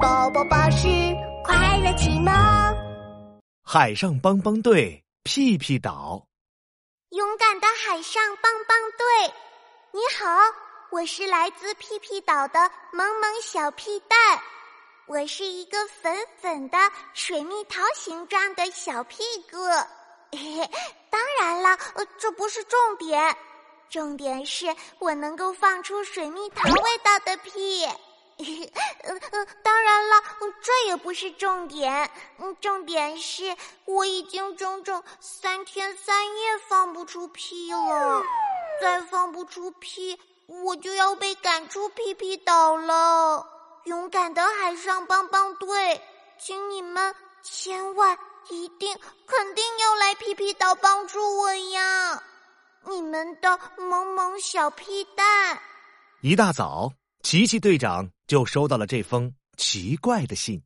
宝宝巴士快乐启蒙。海上帮帮队，屁屁岛。勇敢的海上帮帮队，你好，我是来自屁屁岛的萌萌小屁蛋。我是一个粉粉的水蜜桃形状的小屁股。嘿嘿，当然了，呃，这不是重点，重点是我能够放出水蜜桃味道的屁。呃呃，当然了，这也不是重点。嗯，重点是我已经整整三天三夜放不出屁了，再放不出屁，我就要被赶出屁屁岛了。勇敢的海上帮帮队，请你们千万一定肯定要来屁屁岛帮助我呀！你们的萌萌小屁蛋。一大早。奇奇队长就收到了这封奇怪的信。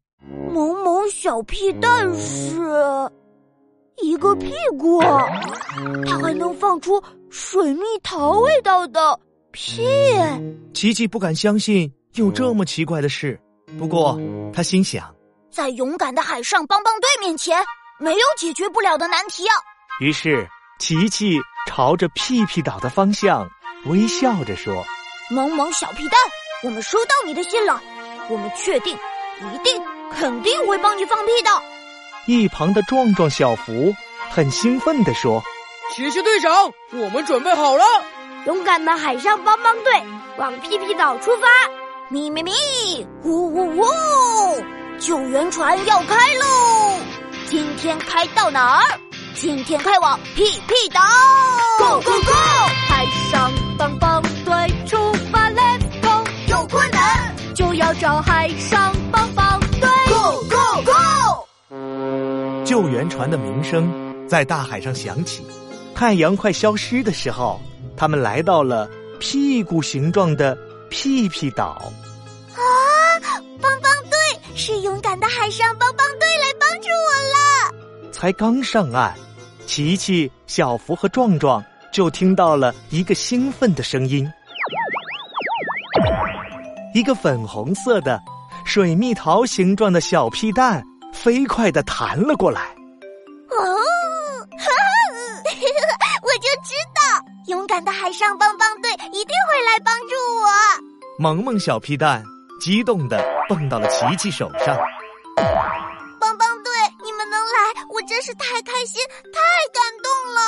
萌萌小屁蛋是一个屁股，它还能放出水蜜桃味道的屁。奇奇不敢相信有这么奇怪的事，不过他心想，在勇敢的海上帮帮队面前，没有解决不了的难题啊。于是，琪琪朝着屁屁岛的方向微笑着说：“萌萌小屁蛋。”我们收到你的信了，我们确定，一定，肯定会帮你放屁的。一旁的壮壮小福很兴奋地说：“奇奇队长，我们准备好了，勇敢的海上帮帮队往屁屁岛出发！咪咪咪，呜呜呜，救援船要开喽！今天开到哪儿？今天开往屁屁岛！Go go go！海上找海上帮帮队，Go Go Go！救援船的鸣声在大海上响起，太阳快消失的时候，他们来到了屁股形状的屁屁岛。啊！帮帮队是勇敢的海上帮帮队来帮助我了。才刚上岸，琪琪、小福和壮壮就听到了一个兴奋的声音。一个粉红色的水蜜桃形状的小屁蛋飞快的弹了过来。哦，我就知道，勇敢的海上帮帮队一定会来帮助我。萌萌小屁蛋激动的蹦到了琪琪手上。帮帮队，你们能来，我真是太开心、太感动了。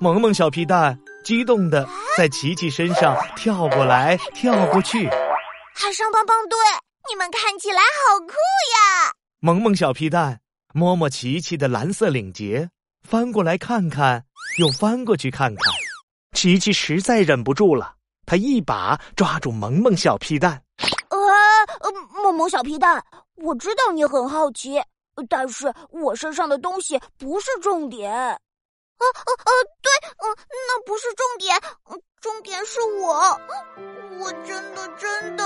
萌萌小屁蛋激动的在琪琪身上跳过来跳过去。海上帮帮队，你们看起来好酷呀！萌萌小皮蛋摸摸琪琪的蓝色领结，翻过来看看，又翻过去看看。琪琪实在忍不住了，他一把抓住萌萌小皮蛋。呃，萌萌小皮蛋，我知道你很好奇，但是我身上的东西不是重点。呃呃呃，对，嗯，那不是重点，重点是我。我真的真的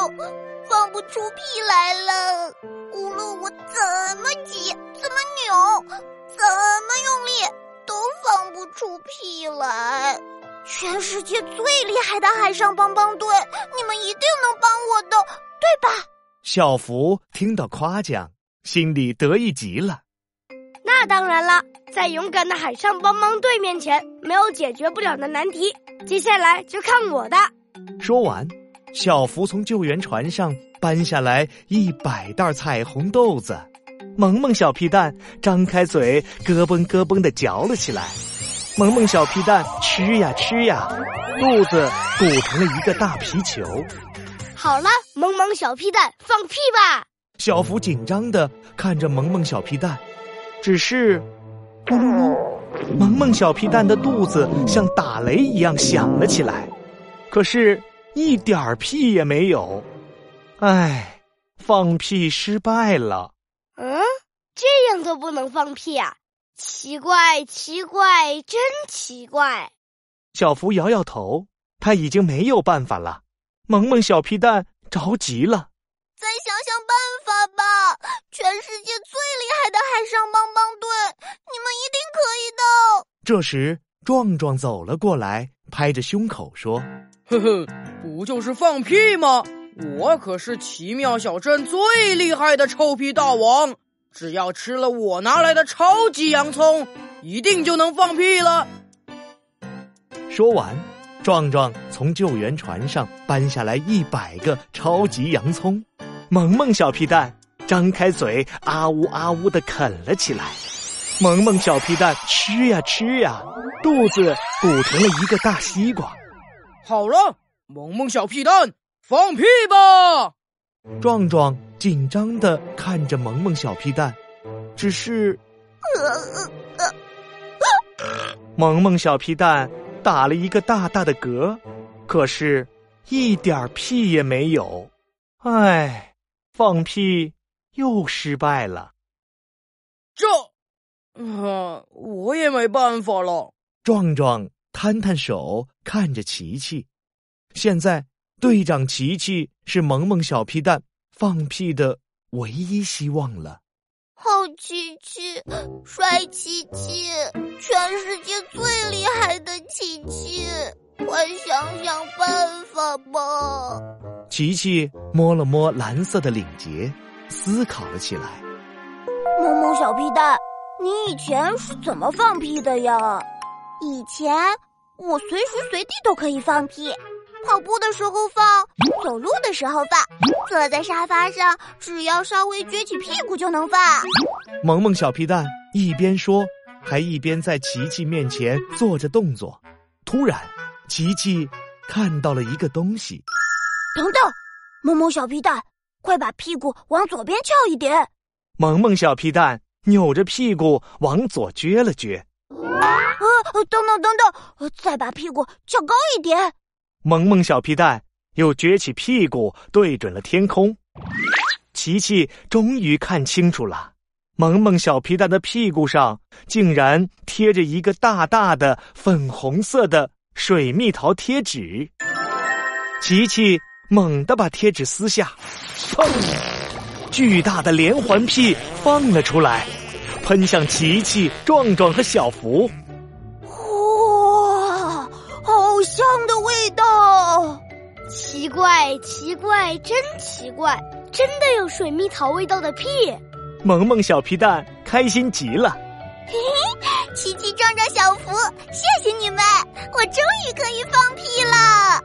放不出屁来了，无论我怎么挤、怎么扭、怎么用力，都放不出屁来。全世界最厉害的海上帮帮队，你们一定能帮我的，对吧？小福听到夸奖，心里得意极了。那当然啦，在勇敢的海上帮帮队面前，没有解决不了的难题。接下来就看我的。说完，小福从救援船上搬下来一百袋彩虹豆子，萌萌小屁蛋张开嘴咯嘣咯嘣的嚼了起来。萌萌小屁蛋吃呀吃呀，肚子鼓成了一个大皮球。好了，萌萌小屁蛋放屁吧！小福紧张的看着萌萌小屁蛋，只是咕噜噜，萌萌小皮蛋的肚子像打雷一样响了起来。可是，一点儿屁也没有，唉，放屁失败了。嗯，这样都不能放屁啊？奇怪，奇怪，真奇怪。小福摇摇头，他已经没有办法了。萌萌小屁蛋着急了，再想想办法吧！全世这时，壮壮走了过来，拍着胸口说。呵呵，不就是放屁吗？我可是奇妙小镇最厉害的臭屁大王，只要吃了我拿来的超级洋葱，一定就能放屁了。说完，壮壮从救援船上搬下来一百个超级洋葱，萌萌小屁蛋张开嘴，啊呜啊呜的啃了起来。萌萌小屁蛋吃呀吃呀，肚子鼓成了一个大西瓜。好了，萌萌小屁蛋。放屁吧！壮壮紧张的看着萌萌小屁蛋，只是，萌萌小屁蛋打了一个大大的嗝，可是，一点屁也没有。唉，放屁又失败了。这，啊，我也没办法了。壮壮摊摊手，看着琪琪，现在。队长琪琪是萌萌小屁蛋放屁的唯一希望了。好琪琪，帅琪琪，全世界最厉害的琪琪，快想想办法吧！琪琪摸了摸蓝色的领结，思考了起来。萌萌小屁蛋，你以前是怎么放屁的呀？以前我随时随地都可以放屁。跑步的时候放，走路的时候放，坐在沙发上，只要稍微撅起屁股就能放。萌萌小屁蛋一边说，还一边在琪琪面前做着动作。突然，琪琪看到了一个东西。等等，萌萌小屁蛋，快把屁股往左边翘一点。萌萌小屁蛋扭着屁股往左撅了撅。啊，等等等等，再把屁股翘高一点。萌萌小皮蛋又撅起屁股，对准了天空。琪琪终于看清楚了，萌萌小皮蛋的屁股上竟然贴着一个大大的粉红色的水蜜桃贴纸。琪琪猛地把贴纸撕下，砰！巨大的连环屁放了出来，喷向琪琪、壮壮和小福。哇好香的味道！奇怪，奇怪，真奇怪，真的有水蜜桃味道的屁！萌萌小皮蛋开心极了。嘿嘿，奇奇壮壮小福，谢谢你们，我终于可以放屁了！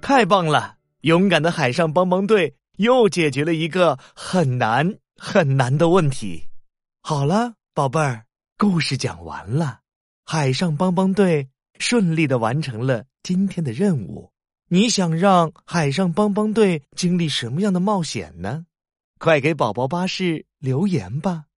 太棒了！勇敢的海上帮帮队又解决了一个很难很难的问题。好了，宝贝儿，故事讲完了。海上帮帮队。顺利的完成了今天的任务。你想让海上帮帮队经历什么样的冒险呢？快给宝宝巴士留言吧。